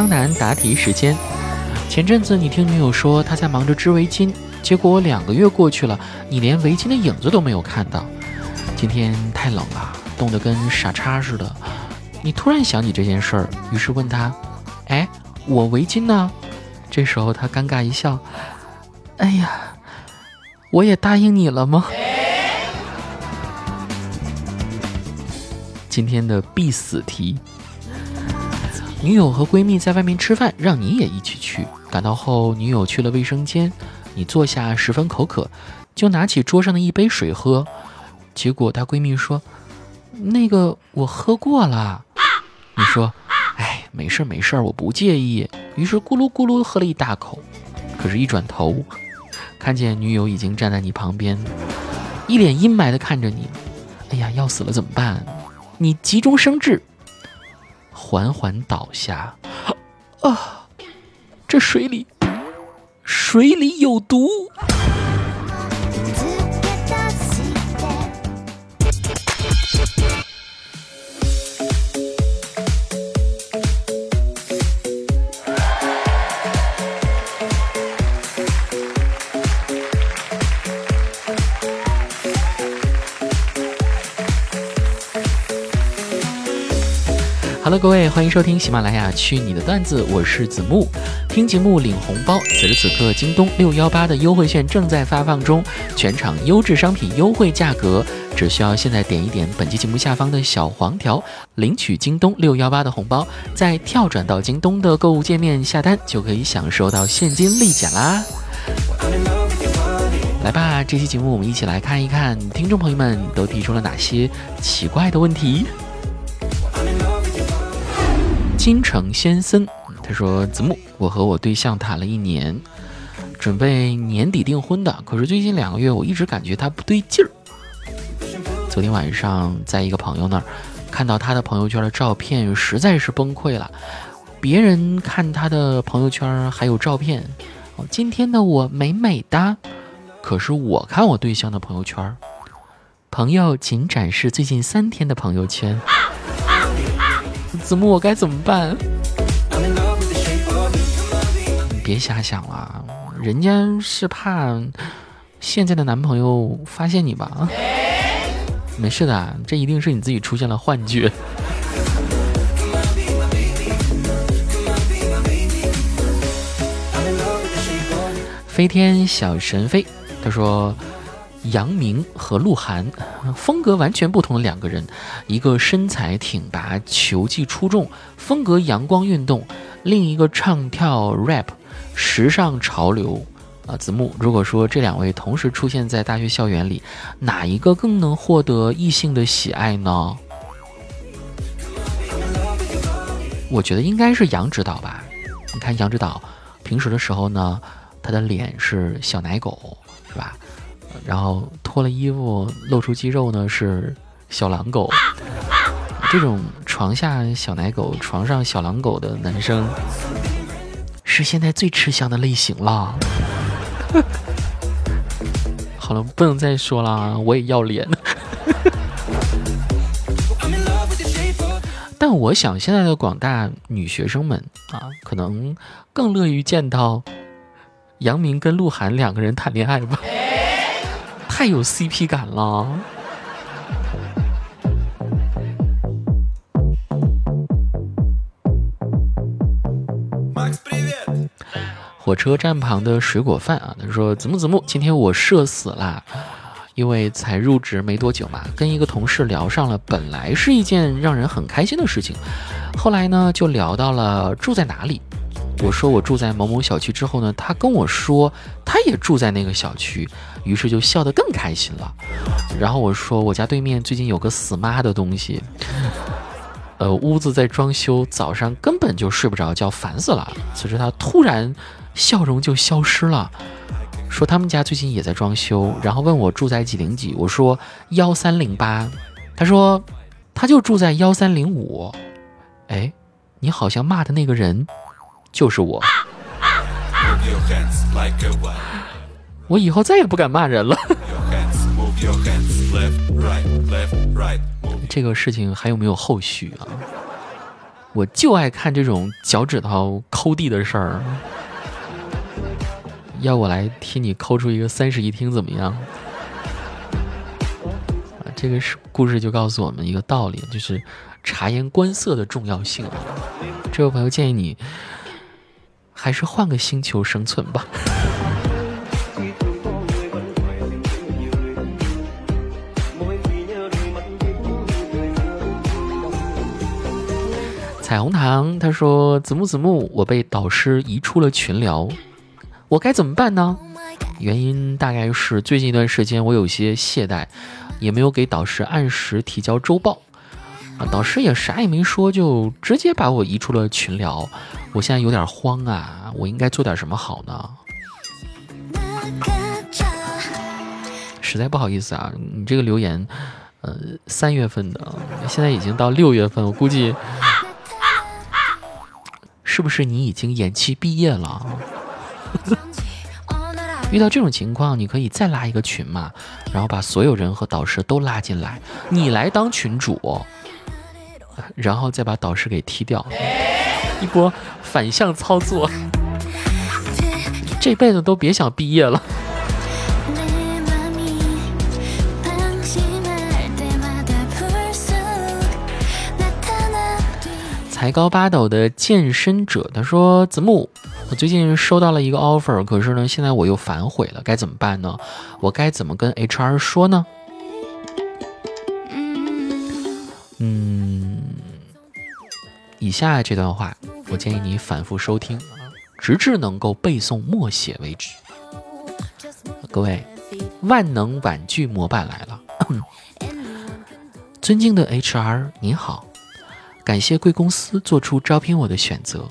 康南答题时间。前阵子你听女友说她在忙着织围巾，结果两个月过去了，你连围巾的影子都没有看到。今天太冷了，冻得跟傻叉似的。你突然想起这件事儿，于是问他：“哎，我围巾呢？”这时候他尴尬一笑：“哎呀，我也答应你了吗？”今天的必死题。女友和闺蜜在外面吃饭，让你也一起去。赶到后，女友去了卫生间，你坐下，十分口渴，就拿起桌上的一杯水喝。结果她闺蜜说：“那个我喝过了。”你说：“哎，没事没事，我不介意。”于是咕噜咕噜喝了一大口。可是，一转头，看见女友已经站在你旁边，一脸阴霾的看着你。哎呀，要死了，怎么办？你急中生智。缓缓倒下，啊！这水里，水里有毒。好了各位，欢迎收听喜马拉雅去你的段子，我是子木。听节目领红包，此时此刻京东六幺八的优惠券正在发放中，全场优质商品优惠价格，只需要现在点一点本期节目下方的小黄条，领取京东六幺八的红包，再跳转到京东的购物界面下单，就可以享受到现金立减啦。来吧，这期节目我们一起来看一看，听众朋友们都提出了哪些奇怪的问题。金城先生，他说：“子木，我和我对象谈了一年，准备年底订婚的。可是最近两个月，我一直感觉他不对劲儿。昨天晚上在一个朋友那儿看到他的朋友圈的照片，实在是崩溃了。别人看他的朋友圈还有照片，哦，今天的我美美哒。可是我看我对象的朋友圈，朋友仅展示最近三天的朋友圈。”子木，我该怎么办？别瞎想了，人家是怕现在的男朋友发现你吧？没事的，这一定是你自己出现了幻觉。飞天小神飞，他说。杨明和鹿晗，风格完全不同的两个人，一个身材挺拔、球技出众、风格阳光运动，另一个唱跳 rap、时尚潮流。啊，子木，如果说这两位同时出现在大学校园里，哪一个更能获得异性的喜爱呢？我觉得应该是杨指导吧。你看杨指导平时的时候呢，他的脸是小奶狗，是吧？然后脱了衣服露出肌肉呢，是小狼狗。这种床下小奶狗、床上小狼狗的男生，是现在最吃香的类型了。好了，不能再说了，我也要脸。但我想，现在的广大女学生们啊，可能更乐于见到杨明跟鹿晗两个人谈恋爱吧。太有 CP 感了！火车站旁的水果贩啊，他说：“子木子木，今天我社死啦，因为才入职没多久嘛，跟一个同事聊上了，本来是一件让人很开心的事情，后来呢，就聊到了住在哪里。”我说我住在某某小区之后呢，他跟我说他也住在那个小区，于是就笑得更开心了。然后我说我家对面最近有个死妈的东西，呃，屋子在装修，早上根本就睡不着觉，烦死了。此时他突然笑容就消失了，说他们家最近也在装修，然后问我住在几零几，我说幺三零八，他说他就住在幺三零五。哎，你好像骂的那个人。就是我，我以后再也不敢骂人了。这个事情还有没有后续啊？我就爱看这种脚趾头抠地的事儿。要我来替你抠出一个三室一厅怎么样？啊，这个是故事就告诉我们一个道理，就是察言观色的重要性啊。这位朋友建议你还是换个星球生存吧。彩虹糖他说：“子木子木，我被导师移出了群聊，我该怎么办呢？原因大概是最近一段时间我有些懈怠，也没有给导师按时提交周报导师也啥也没说，就直接把我移出了群聊。我现在有点慌啊，我应该做点什么好呢？实在不好意思啊，你这个留言，呃，三月份的，现在已经到六月份，我估计。”是不是你已经延期毕业了？遇到这种情况，你可以再拉一个群嘛，然后把所有人和导师都拉进来，你来当群主，然后再把导师给踢掉，一波反向操作，这辈子都别想毕业了。才高八斗的健身者，他说：“子木，我最近收到了一个 offer，可是呢，现在我又反悔了，该怎么办呢？我该怎么跟 HR 说呢？”嗯，以下这段话，我建议你反复收听，直至能够背诵默写为止。各位，万能玩具模板来了，尊敬的 HR，您好。感谢贵公司做出招聘我的选择，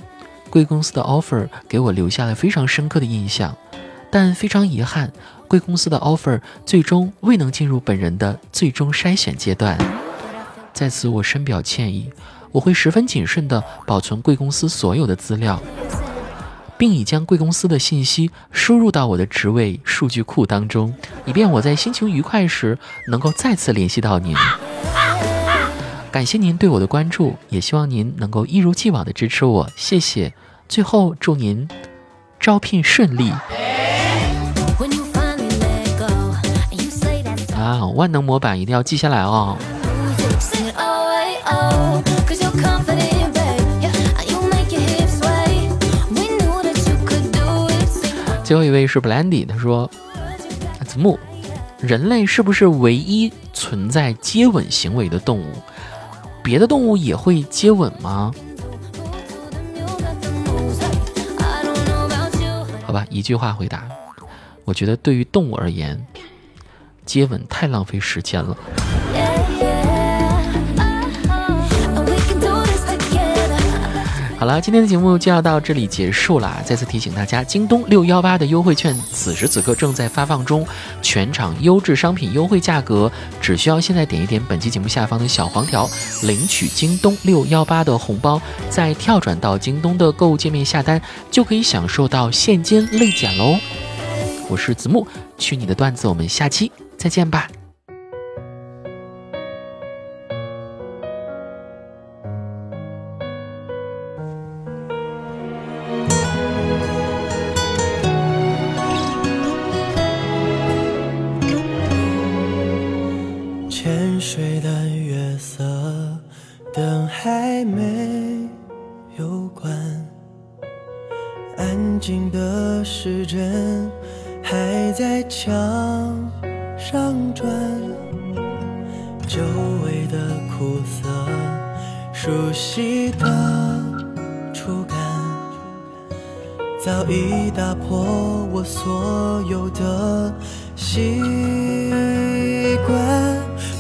贵公司的 offer 给我留下了非常深刻的印象，但非常遗憾，贵公司的 offer 最终未能进入本人的最终筛选阶段，在此我深表歉意，我会十分谨慎地保存贵公司所有的资料，并已将贵公司的信息输入到我的职位数据库当中，以便我在心情愉快时能够再次联系到您。感谢您对我的关注，也希望您能够一如既往的支持我，谢谢。最后祝您招聘顺利。啊，万能模板一定要记下来哦。最后一位是 Blandy，他说：“子木，人类是不是唯一存在接吻行为的动物？”别的动物也会接吻吗？好吧，一句话回答。我觉得对于动物而言，接吻太浪费时间了。好了，今天的节目就要到这里结束了。再次提醒大家，京东六幺八的优惠券此时此刻正在发放中，全场优质商品优惠价格，只需要现在点一点本期节目下方的小黄条，领取京东六幺八的红包，再跳转到京东的购物界面下单，就可以享受到现金立减喽。我是子木，去你的段子，我们下期再见吧。熟悉的触感，早已打破我所有的习惯。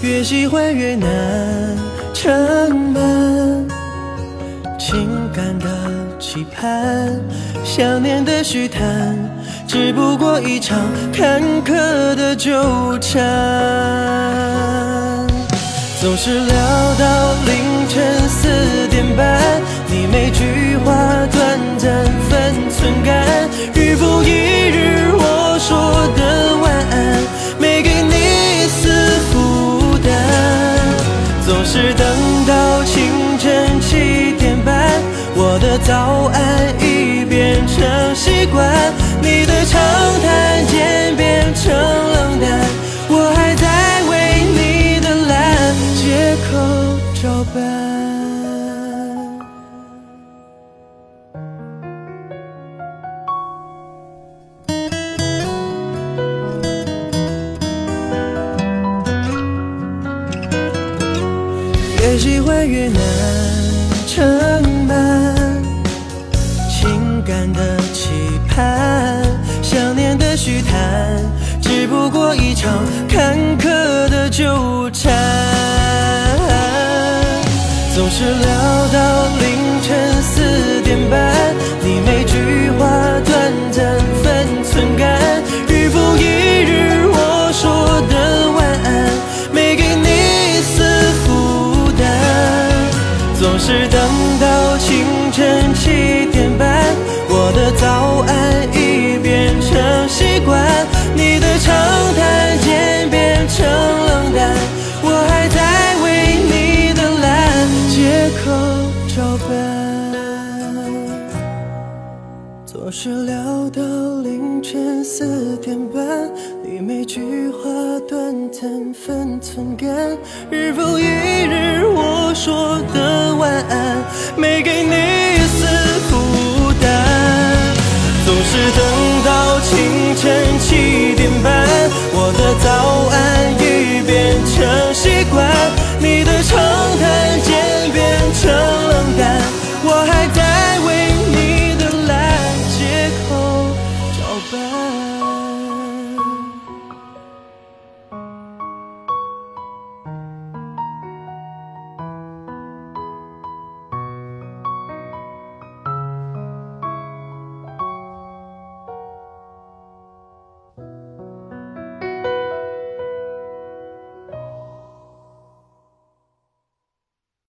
越喜欢越难撑满情感的。期盼，想念的虚谈，只不过一场坎坷的纠缠。总是聊到凌晨四点半，你每句话短暂分寸感，日复一日我说的晚安，没给你一丝负担。总是等到清晨七点半。我的早安已变成习惯，你的长谈越难撑满情感的期盼，想念的虚谈，只不过一场坎坷的纠缠。总是聊到日复一日我说的晚安，没给你一丝孤单。总是等到清晨七点半，我的早安已变成习惯，